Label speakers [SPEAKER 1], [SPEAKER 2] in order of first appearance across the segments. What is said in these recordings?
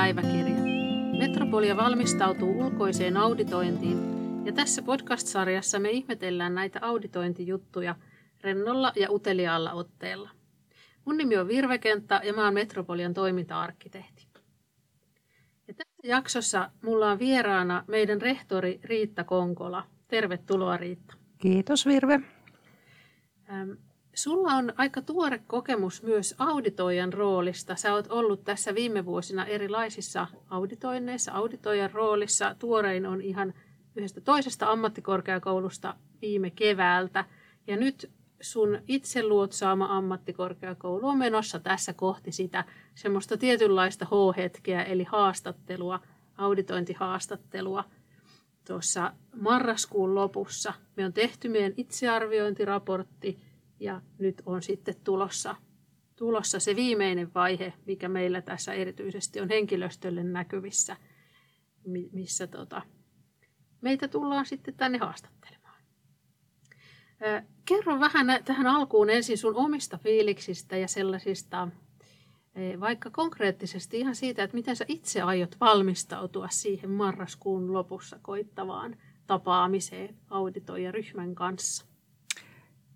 [SPEAKER 1] auditointipäiväkirja. Metropolia valmistautuu ulkoiseen auditointiin ja tässä podcast-sarjassa me ihmetellään näitä auditointijuttuja rennolla ja uteliaalla otteella. Mun nimi on Virve Kenttä ja mä oon Metropolian toiminta-arkkitehti. Ja tässä jaksossa mulla on vieraana meidän rehtori Riitta Konkola. Tervetuloa Riitta.
[SPEAKER 2] Kiitos Virve.
[SPEAKER 1] Sulla on aika tuore kokemus myös auditoijan roolista. Sä oot ollut tässä viime vuosina erilaisissa auditoinneissa, auditoijan roolissa. Tuorein on ihan yhdestä toisesta ammattikorkeakoulusta viime keväältä. Ja nyt sun itse luotsaama ammattikorkeakoulu on menossa tässä kohti sitä semmoista tietynlaista H-hetkeä, eli haastattelua, auditointihaastattelua tuossa marraskuun lopussa. Me on tehty meidän itsearviointiraportti – ja nyt on sitten tulossa, tulossa se viimeinen vaihe, mikä meillä tässä erityisesti on henkilöstölle näkyvissä, missä tota, meitä tullaan sitten tänne haastattelemaan. Kerro vähän tähän alkuun ensin sun omista fiiliksistä ja sellaisista, vaikka konkreettisesti ihan siitä, että miten sä itse aiot valmistautua siihen marraskuun lopussa koittavaan tapaamiseen auditoijaryhmän kanssa.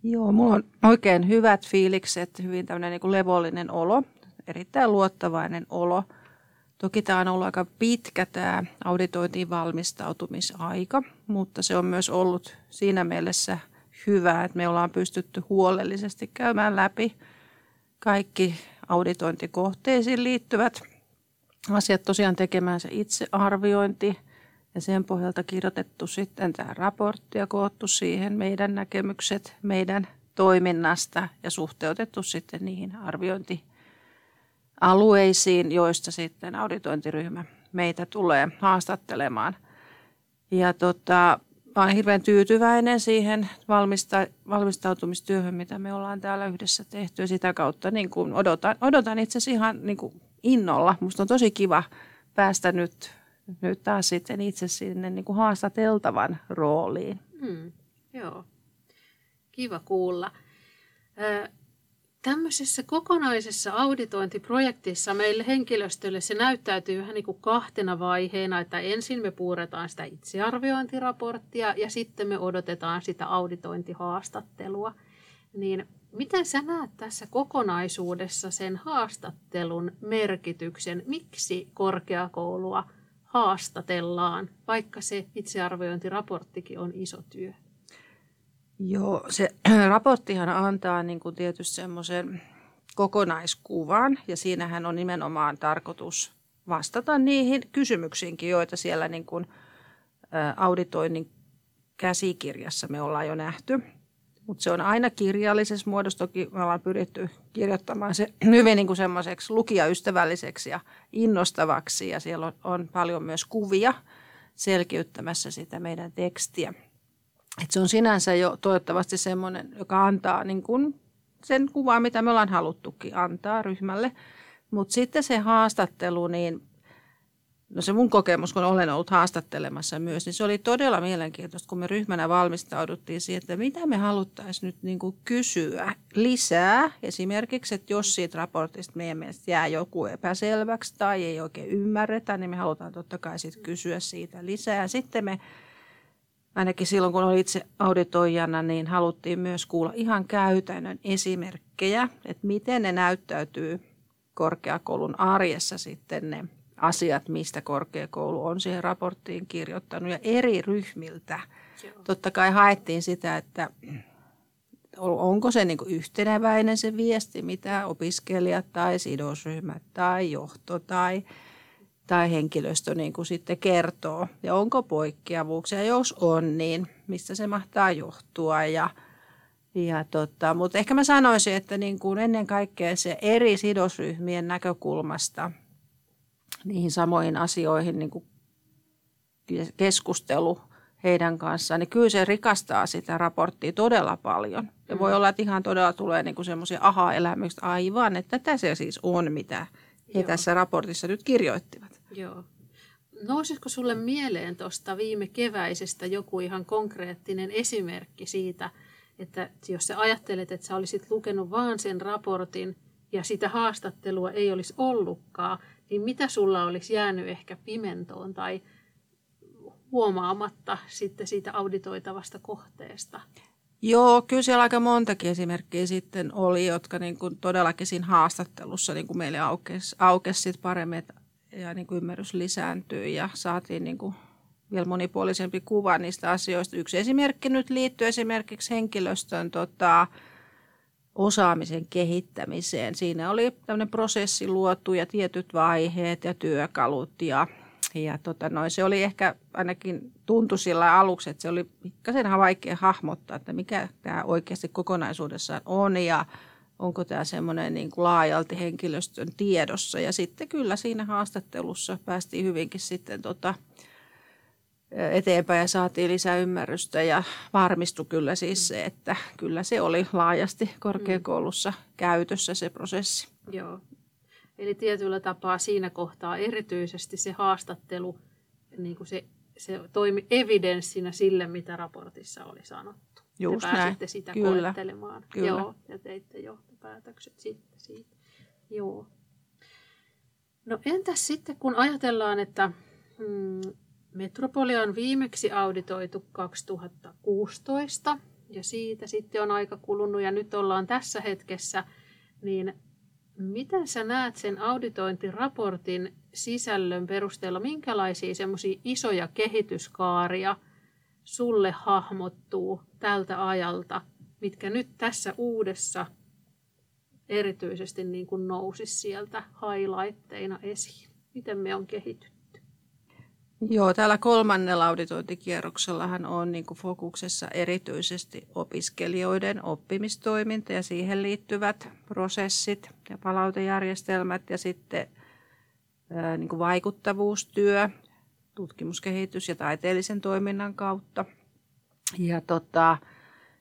[SPEAKER 2] Joo, mulla on oikein hyvät fiilikset, hyvin tämmöinen niin kuin levollinen olo, erittäin luottavainen olo. Toki tämä on ollut aika pitkä tämä auditointiin valmistautumisaika, mutta se on myös ollut siinä mielessä hyvä, että me ollaan pystytty huolellisesti käymään läpi kaikki auditointikohteisiin liittyvät asiat, tosiaan tekemään se itsearviointi ja sen pohjalta kirjoitettu sitten tämä raportti ja koottu siihen meidän näkemykset meidän toiminnasta ja suhteutettu sitten niihin arviointialueisiin, joista sitten auditointiryhmä meitä tulee haastattelemaan. Ja tota, olen hirveän tyytyväinen siihen valmista, valmistautumistyöhön, mitä me ollaan täällä yhdessä tehty. Ja sitä kautta niin kuin odotan, odotan itse asiassa ihan niin kuin innolla. Minusta on tosi kiva päästä nyt nyt taas sitten itse sinne niin kuin haastateltavan rooliin.
[SPEAKER 1] Mm, joo, kiva kuulla. Ö, tämmöisessä kokonaisessa auditointiprojektissa meille henkilöstölle se näyttäytyy vähän niin kuin kahtena vaiheena, että ensin me puuretaan sitä itsearviointiraporttia ja sitten me odotetaan sitä auditointihaastattelua. Niin miten sä näet tässä kokonaisuudessa sen haastattelun merkityksen? Miksi korkeakoulua haastatellaan, vaikka se itsearviointiraporttikin on iso työ?
[SPEAKER 2] Joo, se raporttihan antaa niin kuin tietysti semmoisen kokonaiskuvan ja siinähän on nimenomaan tarkoitus vastata niihin kysymyksiinkin, joita siellä niin kuin auditoinnin käsikirjassa me ollaan jo nähty. Mutta se on aina kirjallisessa muodossa. Toki me ollaan pyritty kirjoittamaan se hyvin niin kuin semmoiseksi lukijaystävälliseksi ja innostavaksi. Ja siellä on, on paljon myös kuvia selkiyttämässä sitä meidän tekstiä. Et se on sinänsä jo toivottavasti semmoinen, joka antaa niin kuin sen kuvaa, mitä me ollaan haluttukin antaa ryhmälle. Mutta sitten se haastattelu, niin No se mun kokemus, kun olen ollut haastattelemassa myös, niin se oli todella mielenkiintoista, kun me ryhmänä valmistauduttiin siihen, että mitä me haluttaisiin nyt niin kuin kysyä lisää. Esimerkiksi, että jos siitä raportista meidän mielestä jää joku epäselväksi tai ei oikein ymmärretä, niin me halutaan totta kai sitten kysyä siitä lisää. Sitten me ainakin silloin, kun olin itse auditoijana, niin haluttiin myös kuulla ihan käytännön esimerkkejä, että miten ne näyttäytyy korkeakoulun arjessa sitten ne asiat, mistä korkeakoulu on siihen raporttiin kirjoittanut ja eri ryhmiltä. Joo. Totta kai haettiin sitä, että onko se niin yhteneväinen se viesti, mitä opiskelijat tai sidosryhmät tai johto tai, tai henkilöstö niin kuin sitten kertoo. Ja onko poikkeavuuksia, jos on, niin mistä se mahtaa johtua ja ja tota, mutta ehkä mä sanoisin, että niin kuin ennen kaikkea se eri sidosryhmien näkökulmasta – niihin samoihin asioihin niin kuin keskustelu heidän kanssaan, niin kyllä se rikastaa sitä raporttia todella paljon. Ja voi mm. olla, että ihan todella tulee niin semmoisia aha-elämyksiä, aivan, että tätä se siis on, mitä he Joo. tässä raportissa nyt kirjoittivat.
[SPEAKER 1] Joo. Nousisiko sulle mieleen tuosta viime keväisestä joku ihan konkreettinen esimerkki siitä, että jos sä ajattelet, että sä olisit lukenut vaan sen raportin ja sitä haastattelua ei olisi ollutkaan, niin mitä sulla olisi jäänyt ehkä pimentoon tai huomaamatta sitten siitä auditoitavasta kohteesta?
[SPEAKER 2] Joo, kyllä siellä aika montakin esimerkkiä sitten oli, jotka niin kuin todellakin siinä haastattelussa niin kuin meille aukesi, aukesi sit paremmin ja niin kuin ymmärrys lisääntyi ja saatiin niin kuin vielä monipuolisempi kuva niistä asioista. Yksi esimerkki nyt liittyy esimerkiksi henkilöstön tota, osaamisen kehittämiseen. Siinä oli tämmöinen prosessi luotu ja tietyt vaiheet ja työkalut ja, ja tota noin, se oli ehkä ainakin tuntui sillä aluksi, että se oli pikkasen vaikea hahmottaa, että mikä tämä oikeasti kokonaisuudessaan on ja onko tämä semmoinen niin kuin laajalti henkilöstön tiedossa. Ja sitten kyllä siinä haastattelussa päästiin hyvinkin sitten tota, eteenpäin ja saatiin lisää ymmärrystä ja varmistui kyllä siis se, että kyllä se oli laajasti korkeakoulussa käytössä se prosessi.
[SPEAKER 1] Joo. Eli tietyllä tapaa siinä kohtaa erityisesti se haastattelu, niin kuin se, se toimi evidenssinä sille, mitä raportissa oli sanottu.
[SPEAKER 2] Just
[SPEAKER 1] Te
[SPEAKER 2] näin.
[SPEAKER 1] sitä
[SPEAKER 2] Kyllä.
[SPEAKER 1] koettelemaan.
[SPEAKER 2] Kyllä.
[SPEAKER 1] Joo, ja teitte johtopäätökset sitten siitä. Joo. No entäs sitten, kun ajatellaan, että mm, Metropolia on viimeksi auditoitu 2016 ja siitä sitten on aika kulunut ja nyt ollaan tässä hetkessä, niin miten sä näet sen auditointiraportin sisällön perusteella, minkälaisia semmoisia isoja kehityskaaria sulle hahmottuu tältä ajalta, mitkä nyt tässä uudessa erityisesti niin kuin nousisi sieltä highlightteina esiin? Miten me on kehitytty?
[SPEAKER 2] Joo, täällä kolmannella auditointikierroksellahan on niin kuin fokuksessa erityisesti opiskelijoiden oppimistoiminta ja siihen liittyvät prosessit ja palautejärjestelmät ja sitten niin kuin vaikuttavuustyö, tutkimuskehitys ja taiteellisen toiminnan kautta. Ja tota,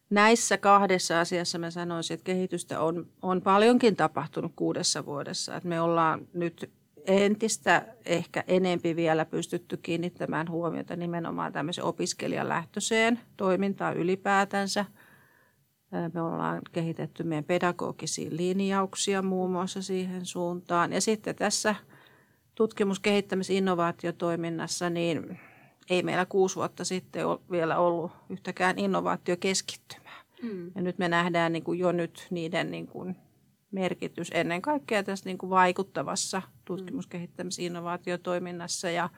[SPEAKER 2] näissä kahdessa asiassa mä sanoisin, että kehitystä on, on paljonkin tapahtunut kuudessa vuodessa. Että me ollaan nyt entistä ehkä enempi vielä pystytty kiinnittämään huomiota nimenomaan tämmöiseen opiskelijalähtöiseen toimintaan ylipäätänsä. Me ollaan kehitetty meidän pedagogisia linjauksia muun muassa siihen suuntaan. Ja sitten tässä tutkimus-, kehittämis- innovaatiotoiminnassa, niin ei meillä kuusi vuotta sitten ole vielä ollut yhtäkään innovaatiokeskittymää. Mm. Ja nyt me nähdään niin kuin jo nyt niiden niin kuin merkitys ennen kaikkea tässä niin kuin vaikuttavassa tutkimus-, kehittämis- innovaatiotoiminnassa ja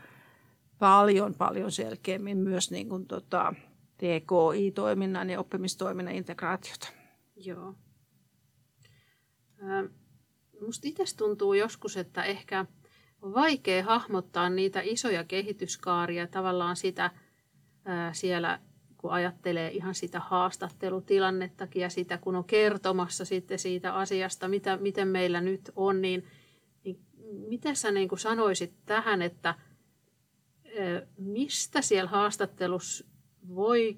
[SPEAKER 2] paljon, paljon selkeämmin myös niin kuin tota, TKI-toiminnan ja oppimistoiminnan integraatiota.
[SPEAKER 1] Joo. Minusta itse tuntuu joskus, että ehkä on vaikea hahmottaa niitä isoja kehityskaaria, tavallaan sitä ää, siellä, kun ajattelee ihan sitä haastattelutilannettakin ja sitä, kun on kertomassa sitten siitä asiasta, mitä, miten meillä nyt on, niin, niin mitä sä niin kuin sanoisit tähän, että mistä siellä haastattelussa voi,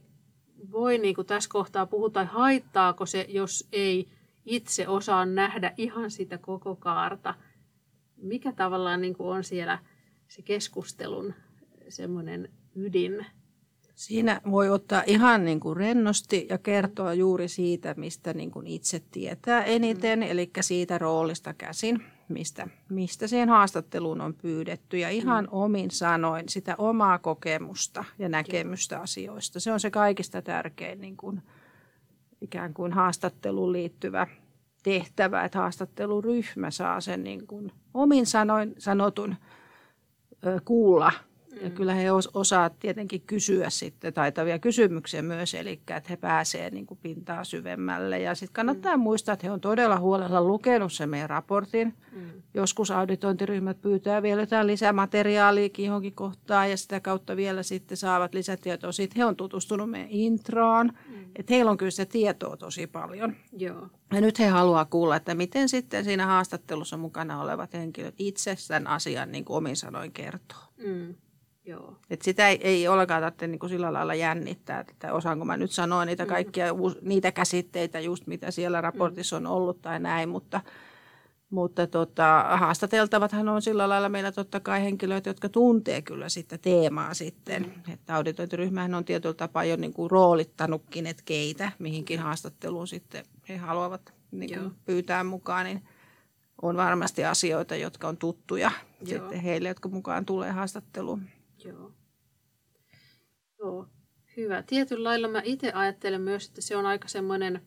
[SPEAKER 1] voi niin kuin tässä kohtaa puhua, tai haittaako se, jos ei itse osaa nähdä ihan sitä koko kaarta – mikä tavallaan niin kuin on siellä se keskustelun semmoinen ydin?
[SPEAKER 2] Siinä voi ottaa ihan niin kuin rennosti ja kertoa juuri siitä, mistä niin kuin itse tietää eniten, mm. eli siitä roolista käsin, mistä, mistä siihen haastatteluun on pyydetty ja ihan mm. omin sanoin sitä omaa kokemusta ja näkemystä asioista. Se on se kaikista tärkein niin kuin, ikään kuin haastatteluun liittyvä tehtävä, että haastatteluryhmä saa sen niin kuin omin sanoin sanotun kuulla. Mm. Ja kyllä he os, osaa tietenkin kysyä sitten taitavia kysymyksiä myös, eli että he pääsevät niin kuin pintaa syvemmälle. Ja sitten kannattaa mm. muistaa, että he on todella huolella lukenut sen meidän raportin. Mm. Joskus auditointiryhmät pyytää vielä jotain lisämateriaalia johonkin kohtaan ja sitä kautta vielä sitten saavat lisätietoa. Sitten he on tutustunut meidän introon, mm. että heillä on kyllä se tietoa tosi paljon.
[SPEAKER 1] Joo.
[SPEAKER 2] Ja nyt he haluaa kuulla, että miten sitten siinä haastattelussa mukana olevat henkilöt itse sen asian niin kuin omin sanoin kertoo.
[SPEAKER 1] Mm. Joo.
[SPEAKER 2] Et sitä ei, ei ollenkaan tarvitse niin kuin sillä lailla jännittää, että osaanko mä nyt sanoa niitä mm. kaikkia mm. niitä käsitteitä just mitä siellä raportissa on ollut tai näin, mutta, mutta tota, haastateltavathan on sillä lailla meillä totta kai henkilöitä, jotka tuntee kyllä sitä teemaa sitten. Mm. Että auditointiryhmähän on tietyllä tapaa jo niin kuin roolittanutkin, että keitä mihinkin haastatteluun sitten he haluavat niin kuin pyytää mukaan, niin on varmasti asioita, jotka on tuttuja Joo. sitten heille, jotka mukaan tulee haastatteluun.
[SPEAKER 1] Joo. Joo, hyvä. Tietyllä lailla mä itse ajattelen myös, että se on aika semmoinen,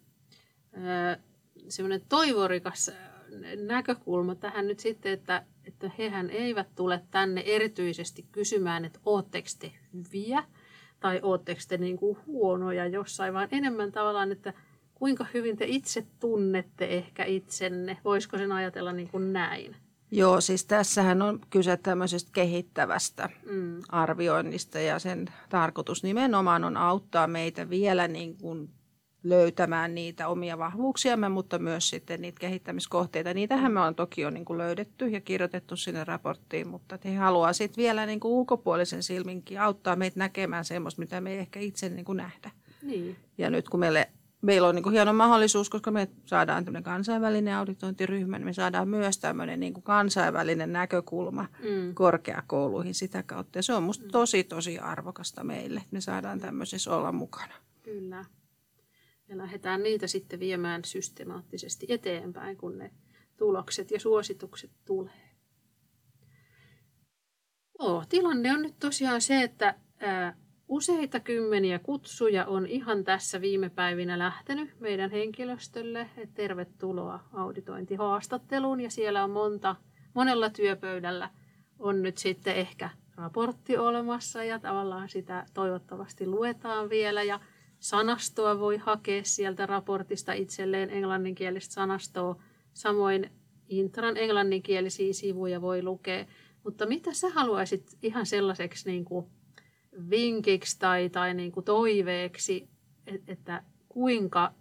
[SPEAKER 1] semmoinen toivorikas näkökulma tähän nyt sitten, että, että hehän eivät tule tänne erityisesti kysymään, että ootteko te hyviä tai ootteko te niin kuin huonoja jossain, vaan enemmän tavallaan, että kuinka hyvin te itse tunnette ehkä itsenne. Voisiko sen ajatella niin kuin näin?
[SPEAKER 2] Joo, siis tässähän on kyse tämmöisestä kehittävästä mm. arvioinnista ja sen tarkoitus nimenomaan on auttaa meitä vielä niin kuin löytämään niitä omia vahvuuksiamme, mutta myös sitten niitä kehittämiskohteita. Niitähän me on toki jo niin kuin löydetty ja kirjoitettu sinne raporttiin, mutta he haluaa sitten vielä niin kuin ulkopuolisen silminkin auttaa meitä näkemään semmoista, mitä me ei ehkä itse niin kuin nähdä.
[SPEAKER 1] Niin.
[SPEAKER 2] Ja nyt kun meille meillä on niin kuin hieno mahdollisuus, koska me saadaan tämmöinen kansainvälinen auditointiryhmä, niin me saadaan myös tämmöinen niin kuin kansainvälinen näkökulma mm. korkeakouluihin sitä kautta. Ja se on musta mm. tosi, tosi arvokasta meille, että me saadaan tämmöisessä olla mukana.
[SPEAKER 1] Kyllä. Ja lähdetään niitä sitten viemään systemaattisesti eteenpäin, kun ne tulokset ja suositukset tulee. Joo, tilanne on nyt tosiaan se, että ää, Useita kymmeniä kutsuja on ihan tässä viime päivinä lähtenyt meidän henkilöstölle. Et tervetuloa auditointihaastatteluun ja siellä on monta, monella työpöydällä on nyt sitten ehkä raportti olemassa ja tavallaan sitä toivottavasti luetaan vielä ja sanastoa voi hakea sieltä raportista itselleen englanninkielistä sanastoa. Samoin Intran englanninkielisiä sivuja voi lukea. Mutta mitä sä haluaisit ihan sellaiseksi niin kuin vinkiksi tai, tai niin kuin toiveeksi, että kuinka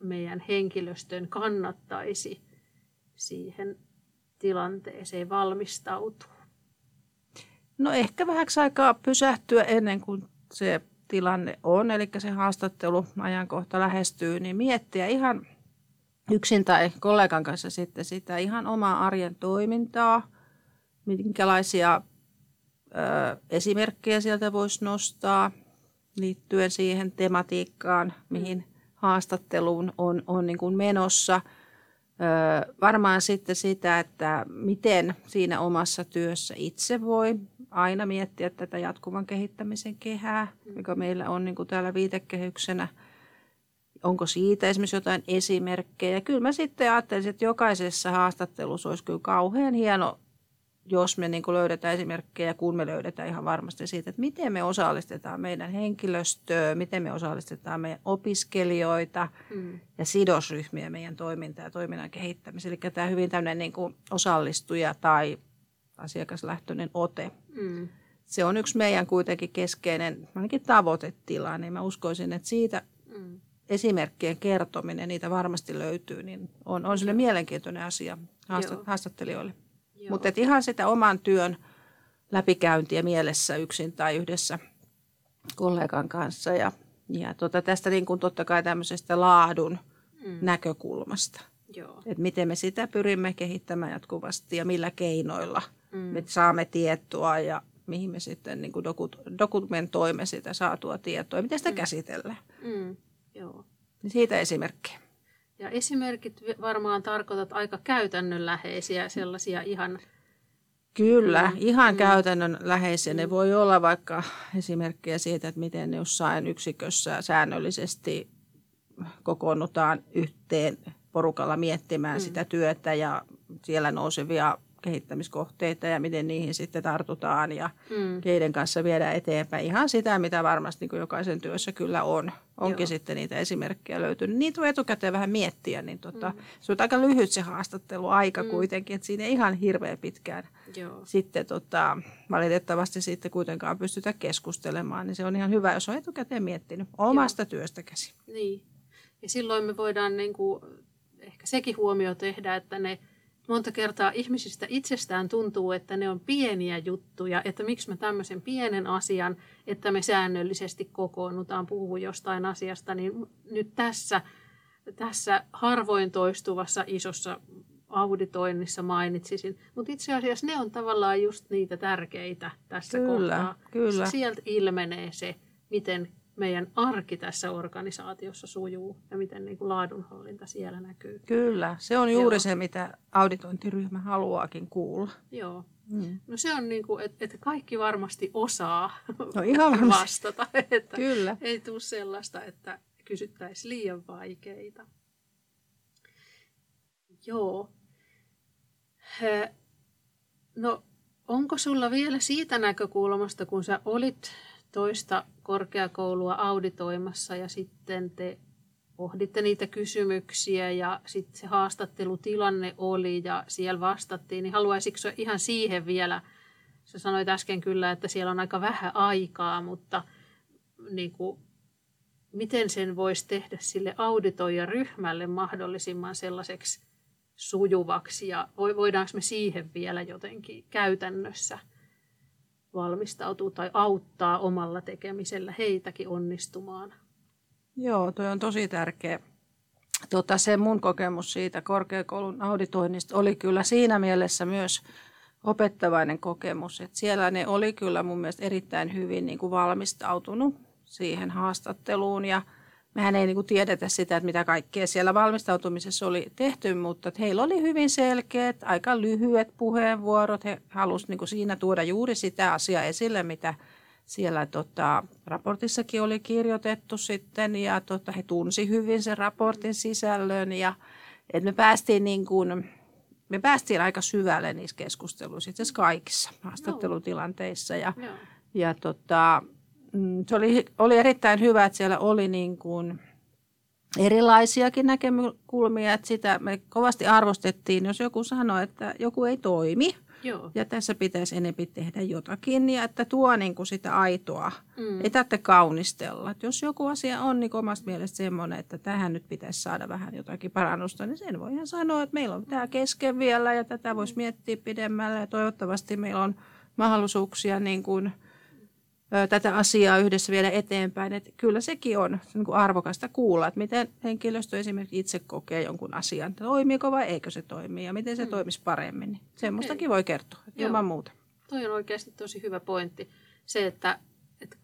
[SPEAKER 1] meidän henkilöstön kannattaisi siihen tilanteeseen valmistautua?
[SPEAKER 2] No ehkä vähäksi aikaa pysähtyä ennen kuin se tilanne on, eli se haastattelu ajankohta lähestyy, niin miettiä ihan yksin tai kollegan kanssa sitten sitä ihan omaa arjen toimintaa, minkälaisia esimerkkejä sieltä voisi nostaa liittyen siihen tematiikkaan, mihin haastatteluun on, on niin kuin menossa. varmaan sitten sitä, että miten siinä omassa työssä itse voi aina miettiä tätä jatkuvan kehittämisen kehää, mikä meillä on niin kuin täällä viitekehyksenä. Onko siitä esimerkiksi jotain esimerkkejä? Kyllä mä sitten ajattelisin, että jokaisessa haastattelussa olisi kyllä kauhean hieno jos me niin kuin löydetään esimerkkejä, kun me löydetään ihan varmasti siitä, että miten me osallistetaan meidän henkilöstöä, miten me osallistetaan meidän opiskelijoita mm. ja sidosryhmiä meidän toimintaa ja toiminnan kehittämiseen. Eli tämä hyvin tämmöinen niin kuin osallistuja tai asiakaslähtöinen ote. Mm. Se on yksi meidän kuitenkin keskeinen ainakin tavoitetila, niin mä uskoisin, että siitä mm. esimerkkien kertominen, niitä varmasti löytyy, niin on, on sille mielenkiintoinen asia haastattelijoille. Mutta ihan sitä oman työn läpikäyntiä mielessä yksin tai yhdessä kollegan kanssa. Ja, ja tota, tästä niin kuin totta kai tämmöisestä laadun mm. näkökulmasta. Joo. Että miten me sitä pyrimme kehittämään jatkuvasti ja millä keinoilla mm. me saamme tietoa ja mihin me sitten niin kuin dokumentoimme sitä saatua tietoa ja miten sitä mm. käsitellään.
[SPEAKER 1] Mm. Joo.
[SPEAKER 2] Niin siitä esimerkkejä.
[SPEAKER 1] Ja esimerkit varmaan tarkoitat aika käytännönläheisiä, sellaisia ihan...
[SPEAKER 2] Kyllä, mm. ihan mm. käytännönläheisiä. Ne voi olla vaikka esimerkkejä siitä, että miten jossain yksikössä säännöllisesti kokoonnutaan yhteen porukalla miettimään mm. sitä työtä ja siellä nousevia kehittämiskohteita ja miten niihin sitten tartutaan ja mm. keiden kanssa viedään eteenpäin. Ihan sitä, mitä varmasti niin jokaisen työssä kyllä on. Onkin Joo. sitten niitä esimerkkejä löytynyt. Niitä voi etukäteen vähän miettiä, niin tota, mm. se on aika lyhyt se haastatteluaika mm. kuitenkin, että siinä ei ihan hirveän pitkään Joo. sitten tota, valitettavasti sitten kuitenkaan pystytä keskustelemaan, niin se on ihan hyvä, jos on etukäteen miettinyt omasta Joo. työstä käsi.
[SPEAKER 1] Niin, ja silloin me voidaan niin kuin, ehkä sekin huomio tehdä, että ne – monta kertaa ihmisistä itsestään tuntuu, että ne on pieniä juttuja, että miksi mä tämmöisen pienen asian, että me säännöllisesti kokoonnutaan puhua jostain asiasta, niin nyt tässä, tässä harvoin toistuvassa isossa auditoinnissa mainitsisin. Mutta itse asiassa ne on tavallaan just niitä tärkeitä tässä
[SPEAKER 2] kyllä,
[SPEAKER 1] kohtaa.
[SPEAKER 2] Kyllä.
[SPEAKER 1] Sieltä ilmenee se, miten meidän arki tässä organisaatiossa sujuu ja miten niin kuin laadunhallinta siellä näkyy.
[SPEAKER 2] Kyllä, se on juuri Joo. se, mitä auditointiryhmä haluaakin kuulla.
[SPEAKER 1] Joo. Mm. No se on niin kuin, että, että kaikki varmasti osaa no ihan vastata. Että Kyllä. Ei tule sellaista, että kysyttäisiin liian vaikeita. Joo. No onko sulla vielä siitä näkökulmasta, kun sä olit toista korkeakoulua auditoimassa ja sitten te pohditte niitä kysymyksiä ja sitten se haastattelutilanne oli ja siellä vastattiin, niin haluaisitko ihan siihen vielä, sä sanoit äsken kyllä, että siellä on aika vähän aikaa, mutta niin kuin, miten sen voisi tehdä sille auditoijaryhmälle mahdollisimman sellaiseksi sujuvaksi? Ja voidaanko me siihen vielä jotenkin käytännössä valmistautua tai auttaa omalla tekemisellä heitäkin onnistumaan?
[SPEAKER 2] Joo, toi on tosi tärkeä. Tota, se mun kokemus siitä korkeakoulun auditoinnista oli kyllä siinä mielessä myös opettavainen kokemus. että siellä ne oli kyllä mun mielestä erittäin hyvin niin kuin valmistautunut siihen haastatteluun ja – mehän ei niin kuin tiedetä sitä, että mitä kaikkea siellä valmistautumisessa oli tehty, mutta heillä oli hyvin selkeät, aika lyhyet puheenvuorot. He halusivat niin siinä tuoda juuri sitä asiaa esille, mitä siellä tota, raportissakin oli kirjoitettu sitten ja tota, he tunsi hyvin sen raportin sisällön ja et me päästiin niin kuin, me päästiin aika syvälle niissä keskusteluissa itse asiassa kaikissa haastattelutilanteissa ja, Joo. ja tota, se oli, oli erittäin hyvä, että siellä oli niin kuin erilaisiakin näkökulmia, että sitä me kovasti arvostettiin, jos joku sanoi, että joku ei toimi. Joo. Ja tässä pitäisi enempi tehdä jotakin, ja että tuo niin kuin sitä aitoa. Mm. Ei tarvitse kaunistella. Että jos joku asia on niin omasta mielestä semmoinen, että tähän nyt pitäisi saada vähän jotakin parannusta, niin sen voi ihan sanoa, että meillä on tämä kesken vielä, ja tätä voisi miettiä pidemmälle, ja toivottavasti meillä on mahdollisuuksia niin kuin – tätä asiaa yhdessä viedä eteenpäin. Että kyllä sekin on niin kuin arvokasta kuulla, että miten henkilöstö esimerkiksi itse kokee jonkun asian, että toimiiko vai eikö se toimi ja miten se mm. toimisi paremmin. Niin semmoistakin voi kertoa Joo. ilman muuta.
[SPEAKER 1] Toi on oikeasti tosi hyvä pointti. Se, että, että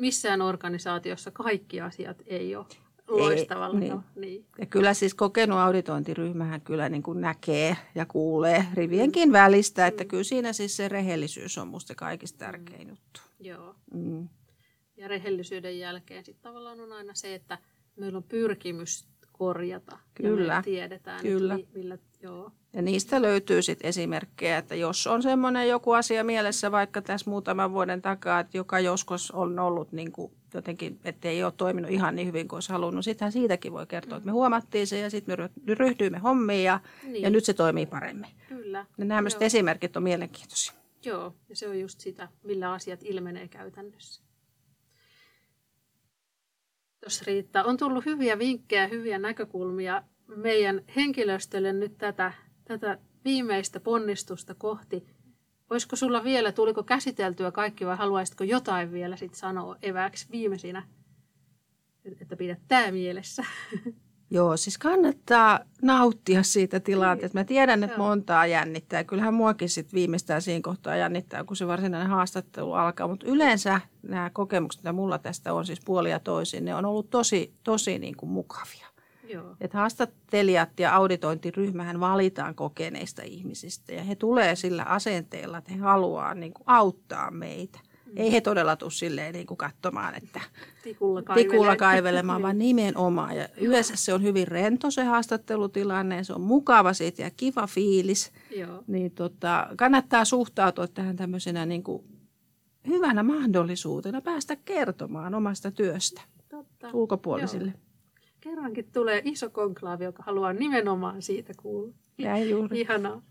[SPEAKER 1] missään organisaatiossa kaikki asiat ei ole loistavalla. Ei, niin. niin.
[SPEAKER 2] Ja kyllä siis kokenut auditointiryhmähän kyllä niin kuin näkee ja kuulee rivienkin välistä, että mm. kyllä siinä siis se rehellisyys on musta kaikista tärkein mm. juttu.
[SPEAKER 1] Joo. Mm. Ja rehellisyyden jälkeen sitten tavallaan on aina se, että meillä on pyrkimys korjata. Kyllä. Ja me tiedetään, Kyllä. Että millä, joo.
[SPEAKER 2] Ja niistä löytyy sitten esimerkkejä, että jos on semmoinen joku asia mielessä vaikka tässä muutaman vuoden takaa, että joka joskus on ollut niin kuin jotenkin, että ei ole toiminut ihan niin hyvin kuin olisi halunnut, sittenhän siitäkin voi kertoa, että me huomattiin se ja sitten me ryhtyimme hommiin ja, niin. ja nyt se toimii paremmin. Kyllä. Ja nämä esimerkit on mielenkiintoisia.
[SPEAKER 1] Joo, ja se on just sitä, millä asiat ilmenee käytännössä. Tuossa riittää. On tullut hyviä vinkkejä, hyviä näkökulmia meidän henkilöstölle nyt tätä, tätä viimeistä ponnistusta kohti. Olisiko sulla vielä, tuliko käsiteltyä kaikki vai haluaisitko jotain vielä sit sanoa evääksi viimeisinä, että pidät tämä mielessä?
[SPEAKER 2] Joo, siis kannattaa nauttia siitä tilanteesta. Mä tiedän, että montaa jännittää. Kyllähän muakin sitten viimeistään siinä kohtaa jännittää, kun se varsinainen haastattelu alkaa. Mutta yleensä nämä kokemukset, mitä mulla tästä on siis puoli ja toisin, ne on ollut tosi, tosi niin kuin mukavia. Joo. Että haastattelijat ja auditointiryhmähän valitaan kokeneista ihmisistä ja he tulee sillä asenteella, että he haluaa niin kuin auttaa meitä. Ei he todella tule silleen niin kuin katsomaan, että tikulla, tikulla kaivelemaan, vaan nimenomaan. Ja yleensä se on hyvin rento se haastattelutilanne, se on mukava siitä ja kiva fiilis. Joo. Niin tota, kannattaa suhtautua tähän tämmöisenä niin kuin hyvänä mahdollisuutena päästä kertomaan omasta työstä Totta. ulkopuolisille. Joo.
[SPEAKER 1] Kerrankin tulee iso konklaavi, joka haluaa nimenomaan siitä kuulla.
[SPEAKER 2] Näin juuri.
[SPEAKER 1] Ihanaa.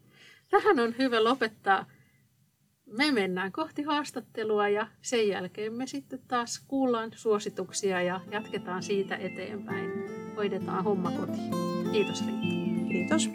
[SPEAKER 1] Tähän on hyvä lopettaa me mennään kohti haastattelua ja sen jälkeen me sitten taas kuullaan suosituksia ja jatketaan siitä eteenpäin. Hoidetaan homma kotiin. Kiitos Riitta.
[SPEAKER 2] Kiitos.